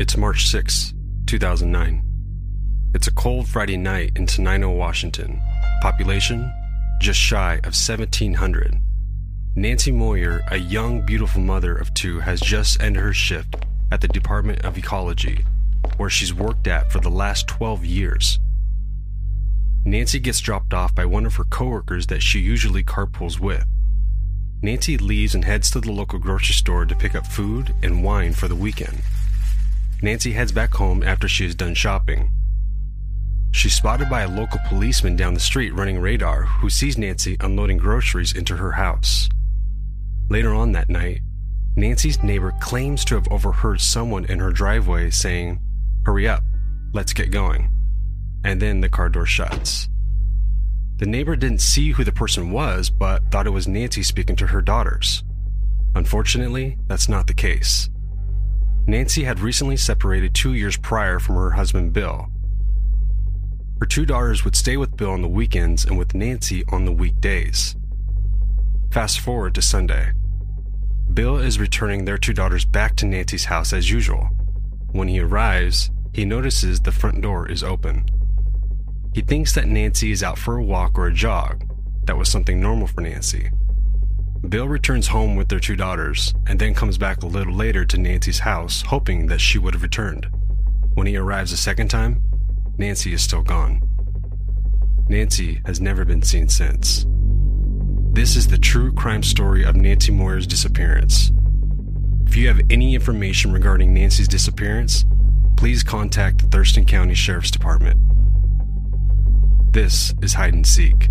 It's March 6, 2009. It's a cold Friday night in Tenino, Washington. Population just shy of 1,700. Nancy Moyer, a young, beautiful mother of two, has just ended her shift at the Department of Ecology, where she's worked at for the last 12 years. Nancy gets dropped off by one of her coworkers that she usually carpools with. Nancy leaves and heads to the local grocery store to pick up food and wine for the weekend. Nancy heads back home after she is done shopping. She's spotted by a local policeman down the street running radar who sees Nancy unloading groceries into her house. Later on that night, Nancy's neighbor claims to have overheard someone in her driveway saying, Hurry up, let's get going. And then the car door shuts. The neighbor didn't see who the person was, but thought it was Nancy speaking to her daughters. Unfortunately, that's not the case. Nancy had recently separated two years prior from her husband Bill. Her two daughters would stay with Bill on the weekends and with Nancy on the weekdays. Fast forward to Sunday. Bill is returning their two daughters back to Nancy's house as usual. When he arrives, he notices the front door is open. He thinks that Nancy is out for a walk or a jog. That was something normal for Nancy. Bill returns home with their two daughters and then comes back a little later to Nancy's house, hoping that she would have returned. When he arrives a second time, Nancy is still gone. Nancy has never been seen since. This is the true crime story of Nancy Moyer's disappearance. If you have any information regarding Nancy's disappearance, please contact the Thurston County Sheriff's Department. This is Hide and Seek.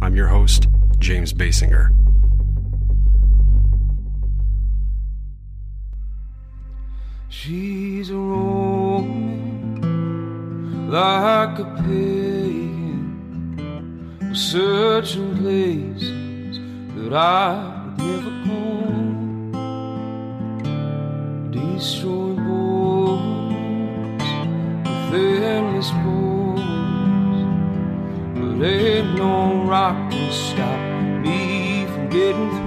I'm your host, James Basinger. She's roaming like a pagan, searching places that I would never go. Destroying bones with endless bones, but ain't no rock can stop me from getting through.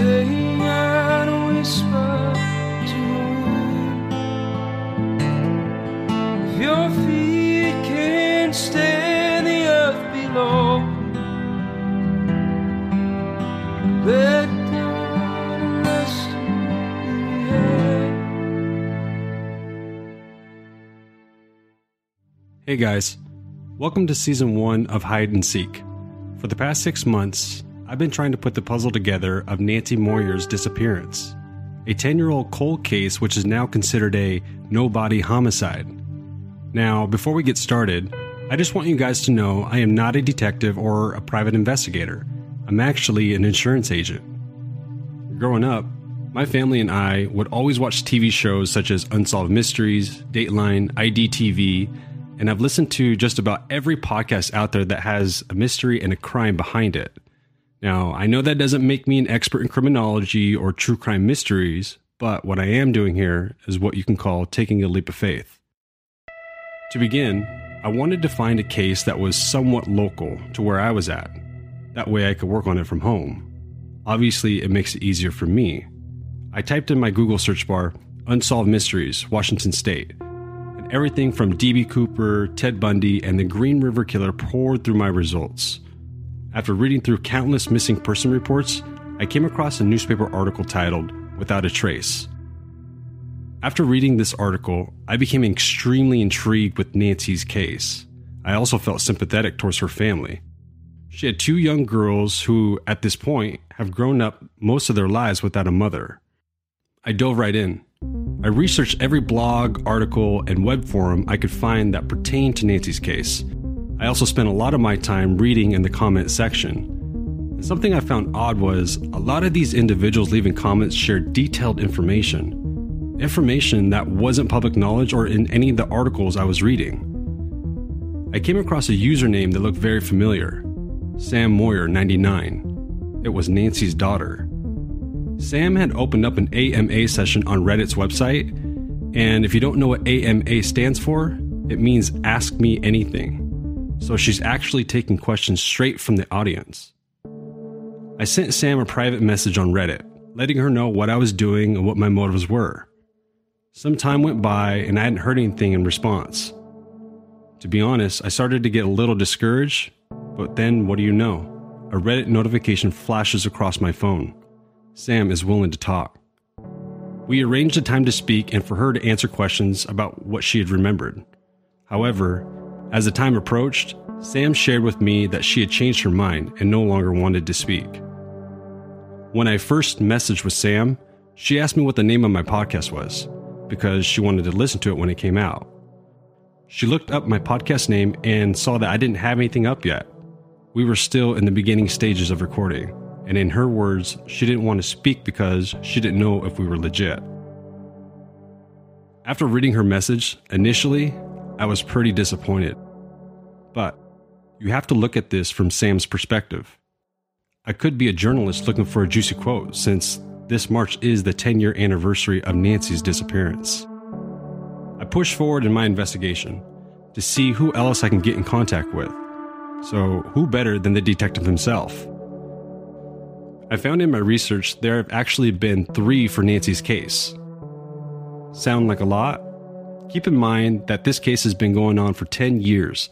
I'd whisper to. If your feet can't stand the earth below, let and rest in the air. Hey guys, welcome to season one of Hide and Seek. For the past six months, I've been trying to put the puzzle together of Nancy Moyer's disappearance, a 10 year old cold case which is now considered a no body homicide. Now, before we get started, I just want you guys to know I am not a detective or a private investigator. I'm actually an insurance agent. Growing up, my family and I would always watch TV shows such as Unsolved Mysteries, Dateline, IDTV, and I've listened to just about every podcast out there that has a mystery and a crime behind it. Now, I know that doesn't make me an expert in criminology or true crime mysteries, but what I am doing here is what you can call taking a leap of faith. To begin, I wanted to find a case that was somewhat local to where I was at. That way I could work on it from home. Obviously, it makes it easier for me. I typed in my Google search bar Unsolved Mysteries, Washington State, and everything from D.B. Cooper, Ted Bundy, and the Green River Killer poured through my results. After reading through countless missing person reports, I came across a newspaper article titled Without a Trace. After reading this article, I became extremely intrigued with Nancy's case. I also felt sympathetic towards her family. She had two young girls who, at this point, have grown up most of their lives without a mother. I dove right in. I researched every blog, article, and web forum I could find that pertained to Nancy's case. I also spent a lot of my time reading in the comment section. And something I found odd was a lot of these individuals leaving comments shared detailed information. Information that wasn't public knowledge or in any of the articles I was reading. I came across a username that looked very familiar Sam Moyer 99. It was Nancy's daughter. Sam had opened up an AMA session on Reddit's website, and if you don't know what AMA stands for, it means Ask Me Anything. So she's actually taking questions straight from the audience. I sent Sam a private message on Reddit, letting her know what I was doing and what my motives were. Some time went by and I hadn't heard anything in response. To be honest, I started to get a little discouraged, but then what do you know? A Reddit notification flashes across my phone. Sam is willing to talk. We arranged a time to speak and for her to answer questions about what she had remembered. However, as the time approached, Sam shared with me that she had changed her mind and no longer wanted to speak. When I first messaged with Sam, she asked me what the name of my podcast was because she wanted to listen to it when it came out. She looked up my podcast name and saw that I didn't have anything up yet. We were still in the beginning stages of recording, and in her words, she didn't want to speak because she didn't know if we were legit. After reading her message, initially, I was pretty disappointed. But you have to look at this from Sam's perspective. I could be a journalist looking for a juicy quote since this March is the 10 year anniversary of Nancy's disappearance. I pushed forward in my investigation to see who else I can get in contact with. So, who better than the detective himself? I found in my research there have actually been three for Nancy's case. Sound like a lot? Keep in mind that this case has been going on for 10 years,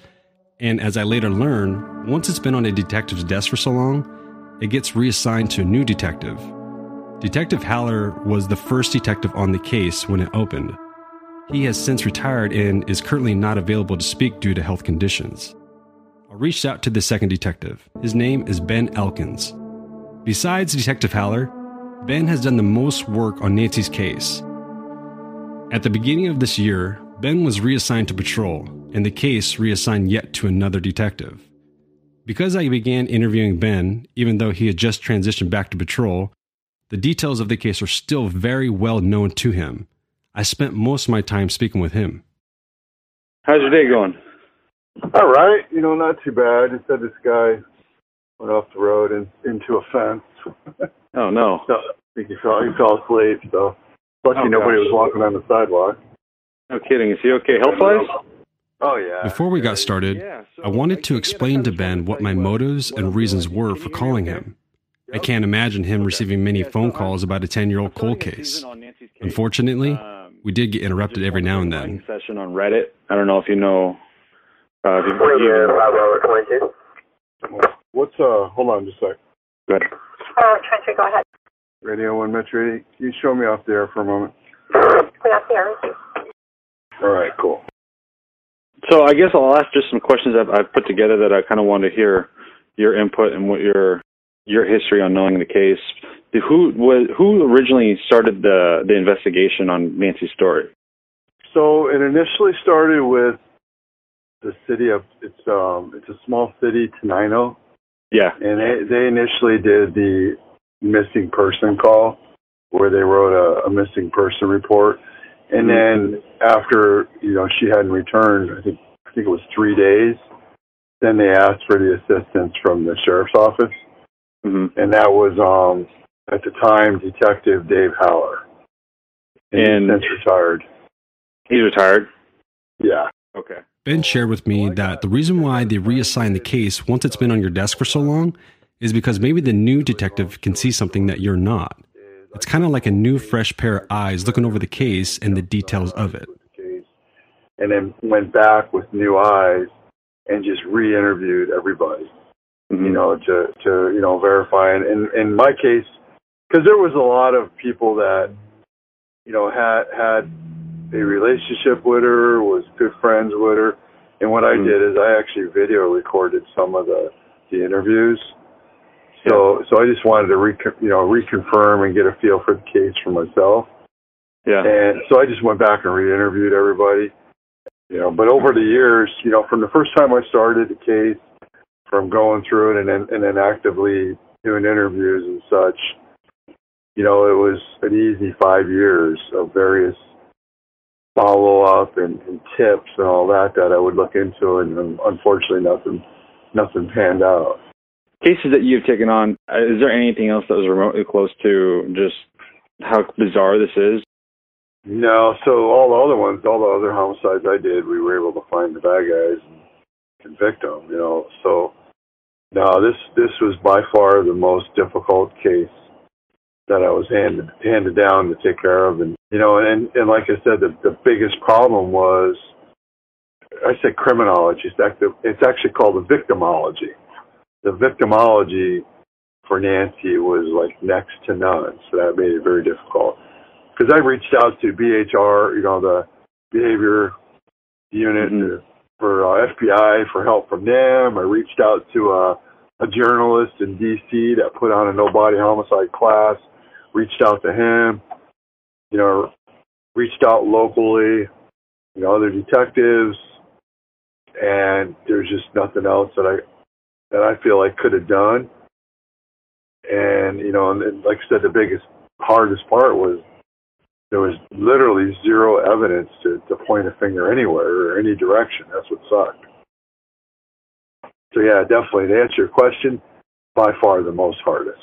and as I later learned, once it's been on a detective's desk for so long, it gets reassigned to a new detective. Detective Haller was the first detective on the case when it opened. He has since retired and is currently not available to speak due to health conditions. I reached out to the second detective. His name is Ben Elkins. Besides Detective Haller, Ben has done the most work on Nancy's case. At the beginning of this year, Ben was reassigned to patrol, and the case reassigned yet to another detective. Because I began interviewing Ben, even though he had just transitioned back to patrol, the details of the case are still very well known to him. I spent most of my time speaking with him. How's your day going? All right, you know, not too bad. Just had this guy went off the road and into a fence. Oh no. so, I think he fell, he fell asleep. So lucky Oh, nobody gosh. was walking on the sidewalk. No kidding. Is he okay health wise? Oh yeah. Before we got started, Yeah, so I wanted to I- I explain to guess I was Ben what my motives and reasons were for you hear me calling okay? him. I can't imagine him receiving many Yeah, phone so calls I'm- about a 10 year old cold case. season on Nancy's case. Unfortunately, Um, we did get interrupted every now and then. Session on Reddit. I don't know if you know. Uh, if you, Radio Bravo 22. What's uh? Hold on, just a sec. Good. Oh, Trencher, go ahead. Radio One Metro. Can you show me off there for a moment? Clear up the air. All right, cool. So I guess I'll ask just some questions I've, I've put together that I kind of want to hear your input and what your your history on knowing the case. Who was who originally started the the investigation on Nancy's story? So it initially started with the city of it's um it's a small city, Tenino, Yeah. and they they initially did the missing person call where they wrote a, a missing person report. And then after you know she hadn't returned i think i think it was three days then they asked for the assistance from the sheriff's office. Hmm and that was um at the time detective dave haller. And- he's retired. He's retired. yeah. Okay. Ben shared with me that the reason why they reassign the case once it's been on your desk for so long is because maybe the new detective can see something that you're not. It's kind of like a new, fresh pair of eyes looking over the case and the details of it. and then went back with new eyes and just re-interviewed everybody Mhm. you know, to to you know verify. And in, in my case, because there was a lot of people that you know had had a relationship with her, was good friends with her, and what I Mhm. did is I actually video recorded some of the the interviews. So so I just wanted to re you know reconfirm and get a feel for the case for myself. Yeah. And so I just went back and re-interviewed everybody. You know, but over the years, you know, from the first time I started the case, from going through it and then and then actively doing interviews and such, you know, it was an easy five years of various follow up and, and tips and all that that I would look into, and, and unfortunately, nothing nothing panned out. Cases that you've taken on. uh, Is there anything else that was remotely close to just how bizarre this is? No, so all the other ones, all the other homicides I did, we were able to find the bad guys and, convict them. You know, so no, this this was by far the most difficult case that I was handed handed down to take care of, and you know, and and like I said, the the biggest problem was I said criminology. It's actually, it's actually called the victimology. The victimology for Nancy was like next to none, so that made it very difficult. Because I reached out to BHR, you know, the behavior unit Mhm. for uh, FBI for help from them. I reached out to a, a journalist in D.C. that put on a no body homicide class. Reached out to him, you know, reached out locally, you know, other detectives, and there's just nothing else that I that I feel I could have done. And you know, and, like I said, the biggest hardest part was there was literally zero evidence to, to point a finger anywhere or any direction. That's what sucked. So yeah, definitely to answer your question, by far the most hardest.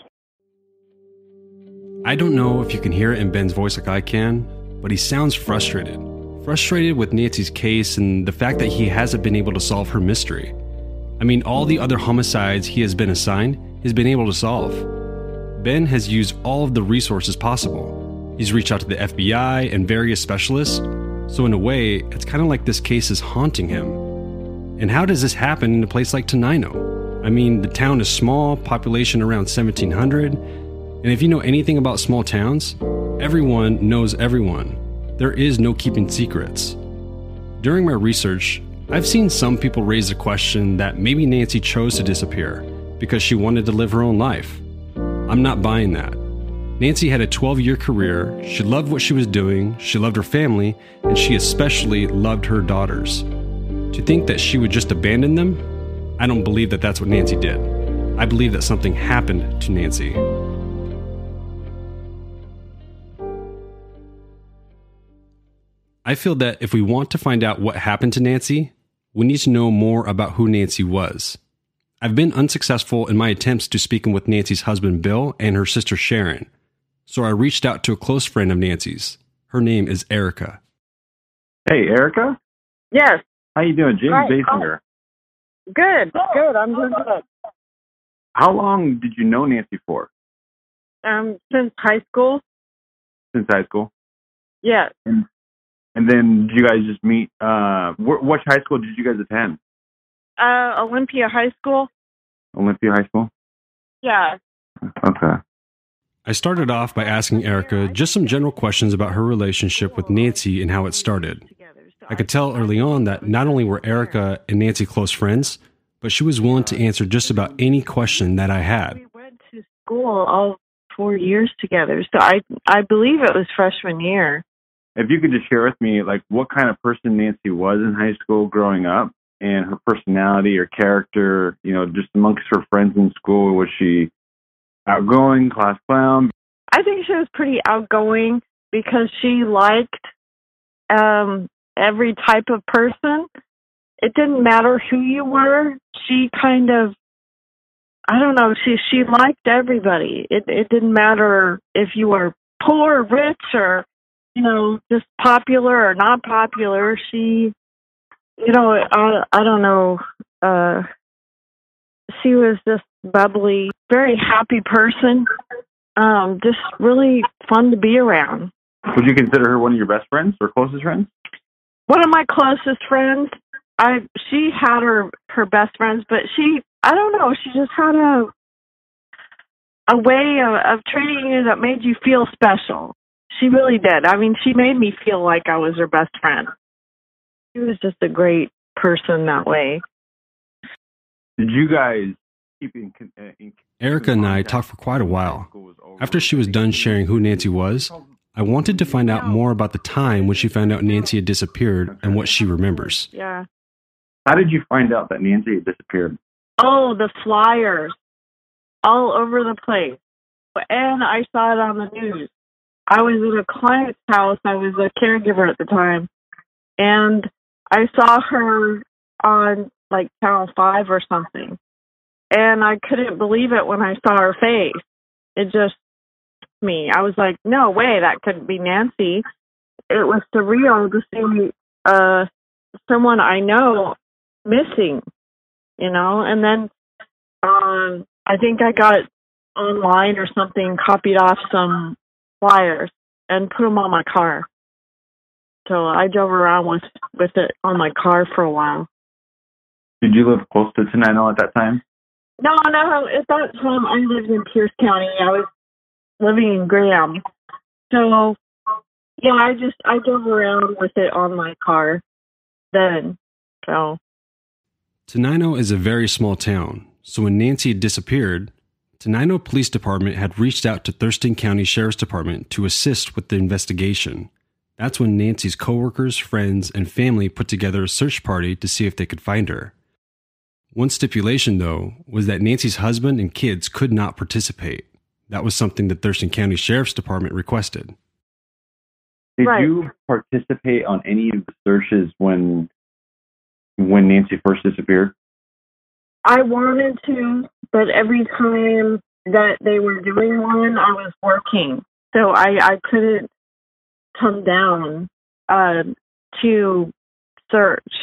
I don't know if you can hear it in Ben's voice like I can, but he sounds frustrated. Frustrated with Nancy's case and the fact that he hasn't been able to solve her mystery. I mean, all the other homicides he has been assigned, he's been able to solve. Ben has used all of the resources possible. He's reached out to the FBI and various specialists, so in a way, it's kind of like this case is haunting him. And how does this happen in a place like Tenino? I mean, the town is small, population around 1700, and if you know anything about small towns, everyone knows everyone. There is no keeping secrets. During my research, I've seen some people raise the question that maybe Nancy chose to disappear because she wanted to live her own life. I'm not buying that. Nancy had a 12 year career, she loved what she was doing, she loved her family, and she especially loved her daughters. To think that she would just abandon them, I don't believe that that's what Nancy did. I believe that something happened to Nancy. I feel that if we want to find out what happened to Nancy, we need to know more about who Nancy was. I've been unsuccessful in my attempts to speaking with Nancy's husband Bill and her sister Sharon, so I reached out to a close friend of Nancy's. Her name is Erica. Hey, Erica. Yes. How you doing? James Hi. Basinger. Good. Good. I'm doing good. How long did you know Nancy for? Um, since high school. Since high school? Yes. And then did you guys just meet? Uh, wh- which high school did you guys attend? Uh, Olympia High School. Olympia High School? Yeah. Okay. I started off by asking Erica just some general questions about her relationship with Nancy and how it started. I could tell early on that not only were Erica and Nancy close friends, but she was willing to answer just about any question that I had. We went to school all four years together, so I I believe it was freshman year. If you could just share with me, like, what kind of person Nancy was in high school growing up and her personality or character, you know, just amongst her friends in school. Was she outgoing, class clown? I think she was pretty outgoing because she liked um every type of person. It didn't matter who you were. She kind of I don't know, she she liked everybody. It it didn't matter if you were poor, rich or you know, just popular or not popular. She you know, I I don't know uh she was just bubbly, very happy person. Um, just really fun to be around. Would you consider her one of your best friends or closest friends? One of my closest friends, I she had her her best friends, but she I don't know, she just had a a way of, of treating you that made you feel special. She really did. I mean, she made me feel like I was her best friend. She was just a great person that way. Did you guys keep in? con- uh, in Erica and I talked for quite a while. After she was done sharing who Nancy was, I wanted to find out more about the time when she found out Nancy had disappeared and what she remembers. Yeah. How did you find out that Nancy had disappeared? Oh, the flyers all over the place. And I saw it on the news. I was at a client's house. I was a caregiver at the time. And I saw her on like Channel 5 or something. And I couldn't believe it when I saw her face. It just me. I was like, no way, that couldn't be Nancy. It was surreal to see uh someone I know missing you know. And then um, I think I got online or something, copied off some flyers and put them on my car. So I drove around with with it on my car for a while. Did you live close to Tenino at that time? No, no. At that time, I lived in Pierce County. I was living in Graham. So, yeah, I just I drove around with it on my car then. So, Tenino is a very small town, so when Nancy had disappeared, Tenino Police Department had reached out to Thurston County Sheriff's Department to assist with the investigation. That's when Nancy's coworkers, friends, and family put together a search party to see if they could find her. One stipulation, though, was that Nancy's husband and kids could not participate. That was something that Thurston County Sheriff's Department requested. Did Right. you participate on any of the searches when when Nancy first disappeared? I wanted to, but every time that they were doing one, I was working, so I I couldn't come down uh, to search.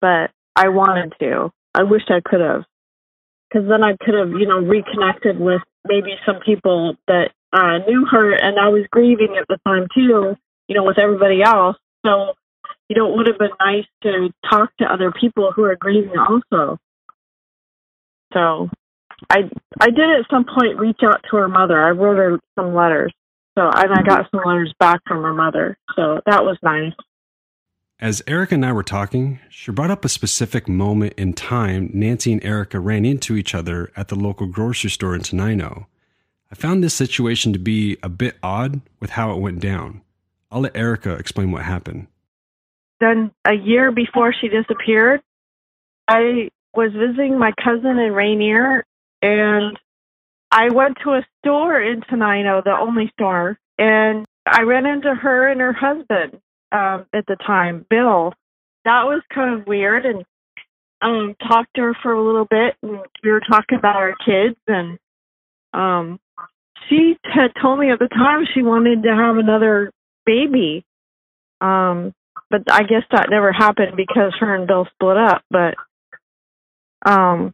But I wanted to. I wish I could have, because then I could have, you know, reconnected with maybe some people that uh, knew her, and I was grieving at the time too, you know, with everybody else. So, you know, it would have been nice to talk to other people who are grieving also. So I I did at some point reach out to her mother. I wrote her some letters. So and I got some letters back from her mother. So that was nice. As Erica and I were talking, she brought up a specific moment in time Nancy and Erica ran into each other at the local grocery store in Tenino. I found this situation to be a bit odd with how it went down. I'll let Erica explain what happened. Then a year before she disappeared, I was visiting my cousin in Rainier and I went to a store in Tenino, the only store, and I ran into her and her husband um, at the time, Bill. That was kind of weird, and um, talked to her for a little bit, and we were talking about our kids, and um, she had told me at the time she wanted to have another baby, um, but I guess that never happened because her and Bill split up. But um,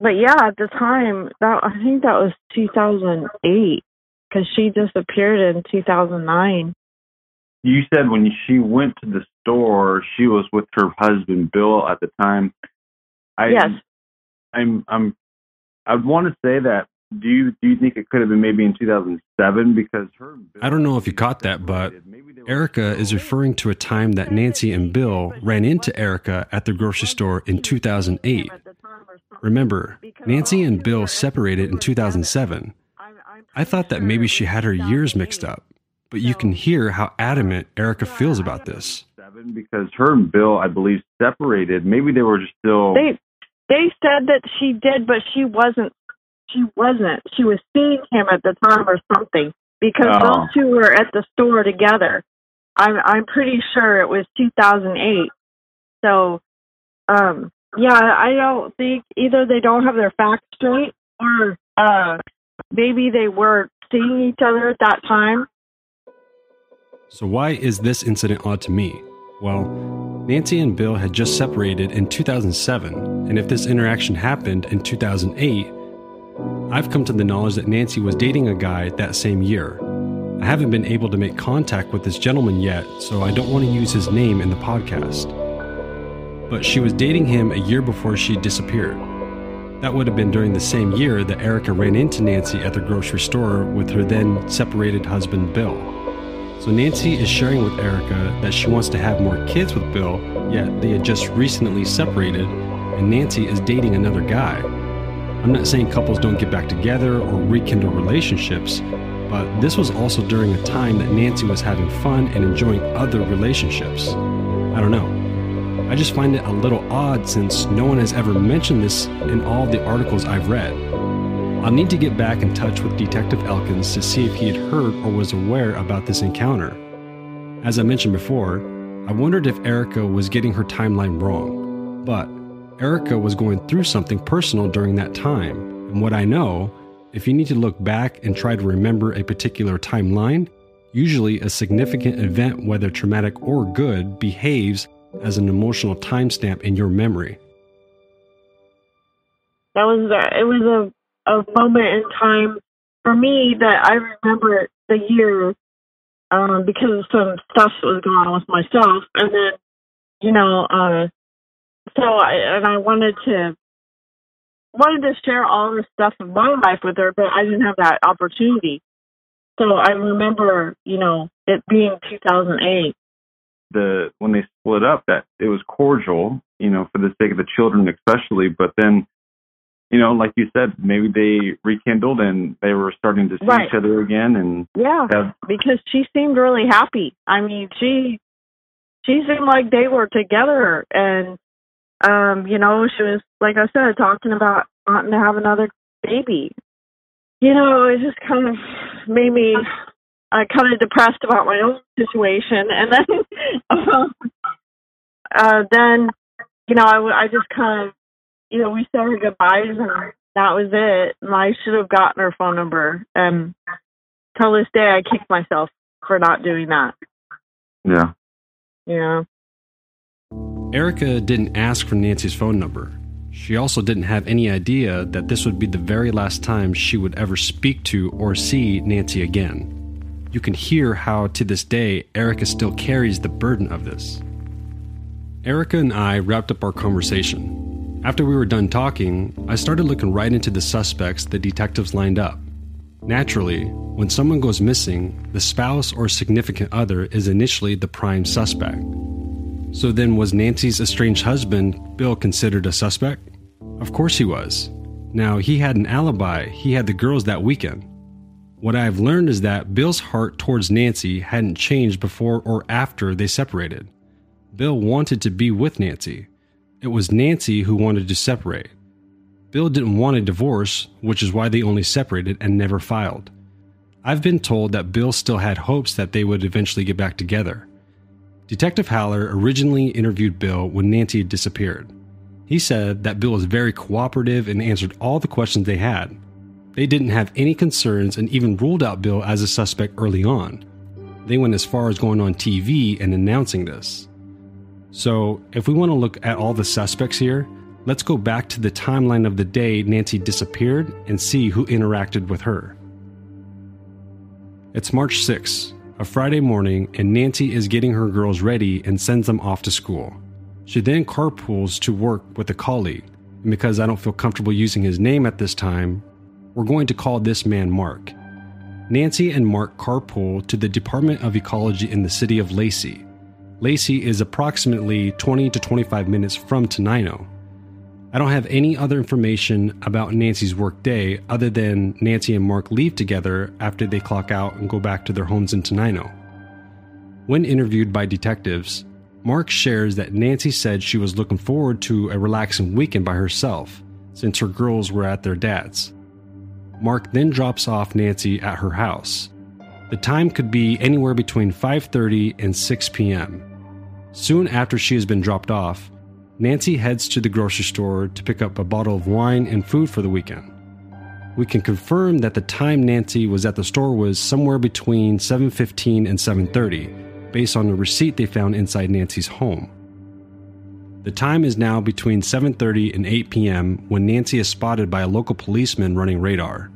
but yeah, at the time that I think that was 2008 because she disappeared in 2009. You said when she went to the store, she was with her husband Bill at the time. I, yes. I'm I'm I'd want to say that. Do you do you think it could have been maybe in 2007 because her? I don't know if you caught that, but Erica is referring to a time that Nancy and Bill ran into Erica at the grocery store in 2008. Remember, Nancy and Bill separated in 2007. I thought that maybe she had her years mixed up, but you can hear how adamant Erica feels about this. Seven because her and Bill, I believe, separated. Maybe they were just still. They they said that she did, but she wasn't. She wasn't. She was seeing him at the time or something because Oh. those two were at the store together. I'm I'm pretty sure it was 2008. So, um, yeah, I don't think either they don't have their facts straight or uh, maybe they were seeing each other at that time. So, why is this incident odd to me? Well, Nancy and Bill had just separated in 2007, and if this interaction happened in 2008, I've come to the knowledge that Nancy was dating a guy that same year. I haven't been able to make contact with this gentleman yet, so I don't want to use his name in the podcast. But she was dating him a year before she disappeared. That would have been during the same year that Erica ran into Nancy at the grocery store with her then separated husband, Bill. So Nancy is sharing with Erica that she wants to have more kids with Bill, yet they had just recently separated, and Nancy is dating another guy. I'm not saying couples don't get back together or rekindle relationships, but this was also during a time that Nancy was having fun and enjoying other relationships. I don't know. I just find it a little odd since no one has ever mentioned this in all the articles I've read. I'll need to get back in touch with Detective Elkins to see if he had heard or was aware about this encounter. As I mentioned before, I wondered if Erica was getting her timeline wrong. But Erica was going through something personal during that time, and what I know, if you need to look back and try to remember a particular timeline, usually a significant event, whether traumatic or good, behaves as an emotional timestamp in your memory. that was a, it was a a moment in time for me that I remember the year um, because of some stuff was going on with myself, and then you know, uh, so I and I wanted to wanted to share all this stuff in my life with her, but I didn't have that opportunity. So I remember, you know, it being 2008. The when they split up, that it was cordial, you know, for the sake of the children especially. But then, you know, like you said, maybe they rekindled and they were starting to see Right. each other again, and Yeah, have because she seemed really happy. I mean, she she seemed like they were together, and um, you know, she was like I said, talking about wanting to have another baby. You know, it just kind of made me uh, kind of depressed about my own situation, and then um, uh, then you know, I, I just kind of you know we said our goodbyes, and that was it. And I should have gotten her phone number, and till this day, I kick myself for not doing that. yeah, Yeah. Erica didn't ask for Nancy's phone number. She also didn't have any idea that this would be the very last time she would ever speak to or see Nancy again. You can hear how, to this day, Erica still carries the burden of this. Erica and I wrapped up our conversation. After we were done talking, I started looking right into the suspects the detectives lined up. Naturally, when someone goes missing, the spouse or significant other is initially the prime suspect. So then, was Nancy's estranged husband, Bill, considered a suspect? Of course he was. Now, he had an alibi, he had the girls that weekend. What I have learned is that Bill's heart towards Nancy hadn't changed before or after they separated. Bill wanted to be with Nancy. It was Nancy who wanted to separate. Bill didn't want a divorce, which is why they only separated and never filed. I've been told that Bill still had hopes that they would eventually get back together. Detective Haller originally interviewed Bill when Nancy had disappeared. He said that Bill was very cooperative and answered all the questions they had. They didn't have any concerns and even ruled out Bill as a suspect early on. They went as far as going on TV and announcing this. So, if we want to look at all the suspects here, let's go back to the timeline of the day Nancy disappeared and see who interacted with her. It's March 6th, a Friday morning, and Nancy is getting her girls ready and sends them off to school. She then carpools to work with a colleague, and because I don't feel comfortable using his name at this time, we're going to call this man Mark. Nancy and Mark carpool to the Department of Ecology in the city of Lacey. Lacey is approximately 20 to 25 minutes from Tenino. I don't have any other information about Nancy's work day other than Nancy and Mark leave together after they clock out and go back to their homes in Tenino. When interviewed by detectives, Mark shares that Nancy said she was looking forward to a relaxing weekend by herself since her girls were at their dad's. Mark then drops off Nancy at her house. The time could be anywhere between 5:30 and 6 p.m. Soon after she has been dropped off, Nancy heads to the grocery store to pick up a bottle of wine and food for the weekend. We can confirm that the time Nancy was at the store was somewhere between 7:15 and 7:30 based on the receipt they found inside Nancy's home. The time is now between 7:30 and 8 p.m. when Nancy is spotted by a local policeman running radar.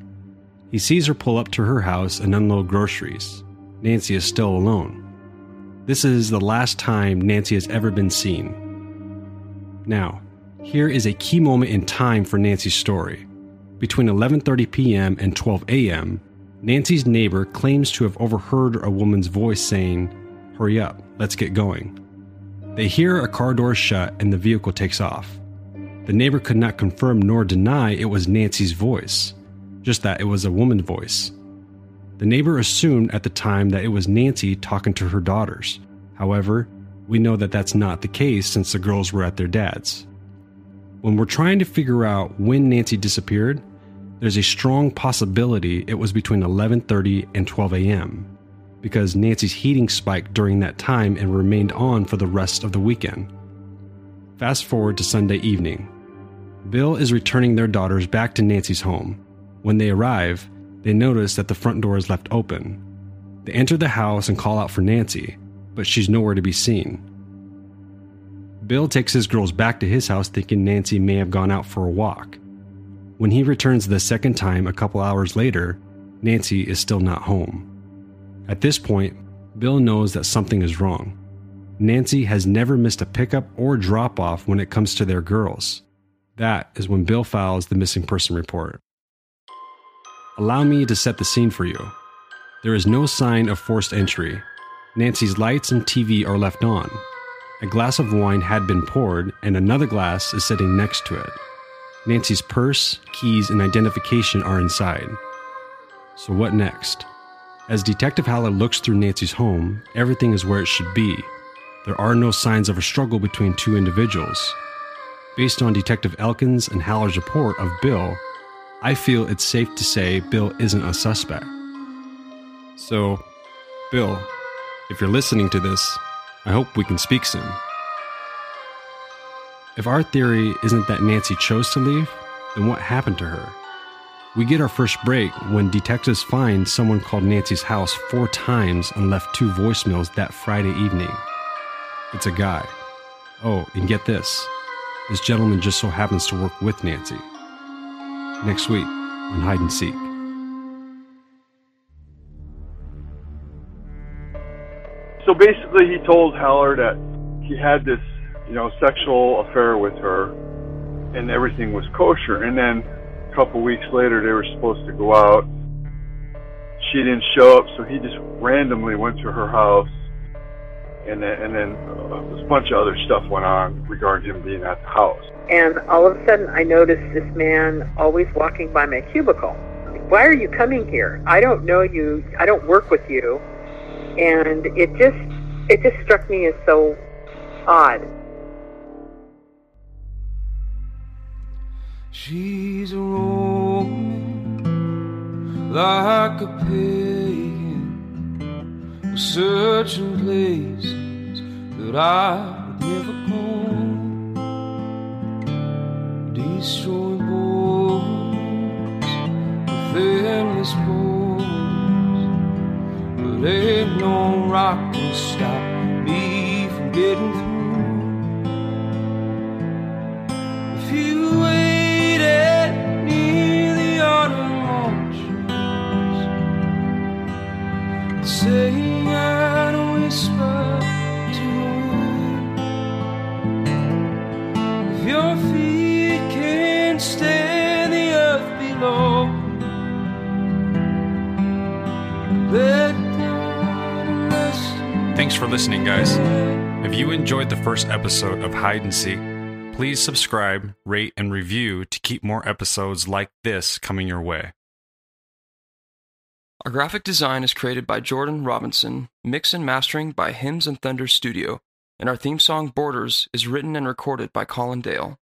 He sees her pull up to her house and unload groceries. Nancy is still alone. This is the last time Nancy has ever been seen. Now, here is a key moment in time for Nancy's story. Between 11:30 p.m. and 12 a.m., Nancy's neighbor claims to have overheard a woman's voice saying, "Hurry up, let's get going." They hear a car door shut and the vehicle takes off. The neighbor could not confirm nor deny it was Nancy's voice, just that it was a woman's voice. The neighbor assumed at the time that it was Nancy talking to her daughters. However, we know that that's not the case since the girls were at their dad's. When we're trying to figure out when Nancy disappeared, there's a strong possibility it was between 11:30 and 12 a.m. because Nancy's heating spiked during that time and remained on for the rest of the weekend. Fast forward to Sunday evening. Bill is returning their daughters back to Nancy's home. When they arrive, they notice that the front door is left open. They enter the house and call out for Nancy, but she's nowhere to be seen. Bill takes his girls back to his house thinking Nancy may have gone out for a walk. When he returns the second time a couple hours later, Nancy is still not home. At this point, Bill knows that something is wrong. Nancy has never missed a pickup or drop off when it comes to their girls. That is when Bill files the missing person report. Allow me to set the scene for you. There is no sign of forced entry. Nancy's lights and TV are left on. A glass of wine had been poured, and another glass is sitting next to it. Nancy's purse, keys, and identification are inside. So, what next? As Detective Haller looks through Nancy's home, everything is where it should be. There are no signs of a struggle between two individuals. Based on Detective Elkins and Haller's report of Bill, I feel it's safe to say Bill isn't a suspect. So, Bill, if you're listening to this, I hope we can speak soon. If our theory isn't that Nancy chose to leave, then what happened to her? We get our first break when detectives find someone called Nancy's house four times and left two voicemails that Friday evening. It's a guy. Oh, and get this this gentleman just so happens to work with Nancy. Next week on Hide and Seek. Basically, he told Haller that he had this, you know, sexual affair with her, and everything was kosher. And then a couple weeks later, they were supposed to go out. She didn't show up, so he just randomly went to her house, and then and then a bunch of other stuff went on regarding him being at the house. And all of a sudden, I noticed this man always walking by my cubicle. Why are you coming here? I don't know you. I don't work with you. And it just, it just struck me as so odd. She's a Roman, like a pagan, searching places that I would never go. Destroying borders, with endless borders, ain't no rock can stop me from getting through. Thanks for listening, guys. If you enjoyed the first episode of Hide and Seek, please subscribe, rate, and review to keep more episodes like this coming your way. Our graphic design is created by Jordan Robinson, mix and mastering by Hymns and Thunder Studio, and our theme song Borders is written and recorded by Colin Dale.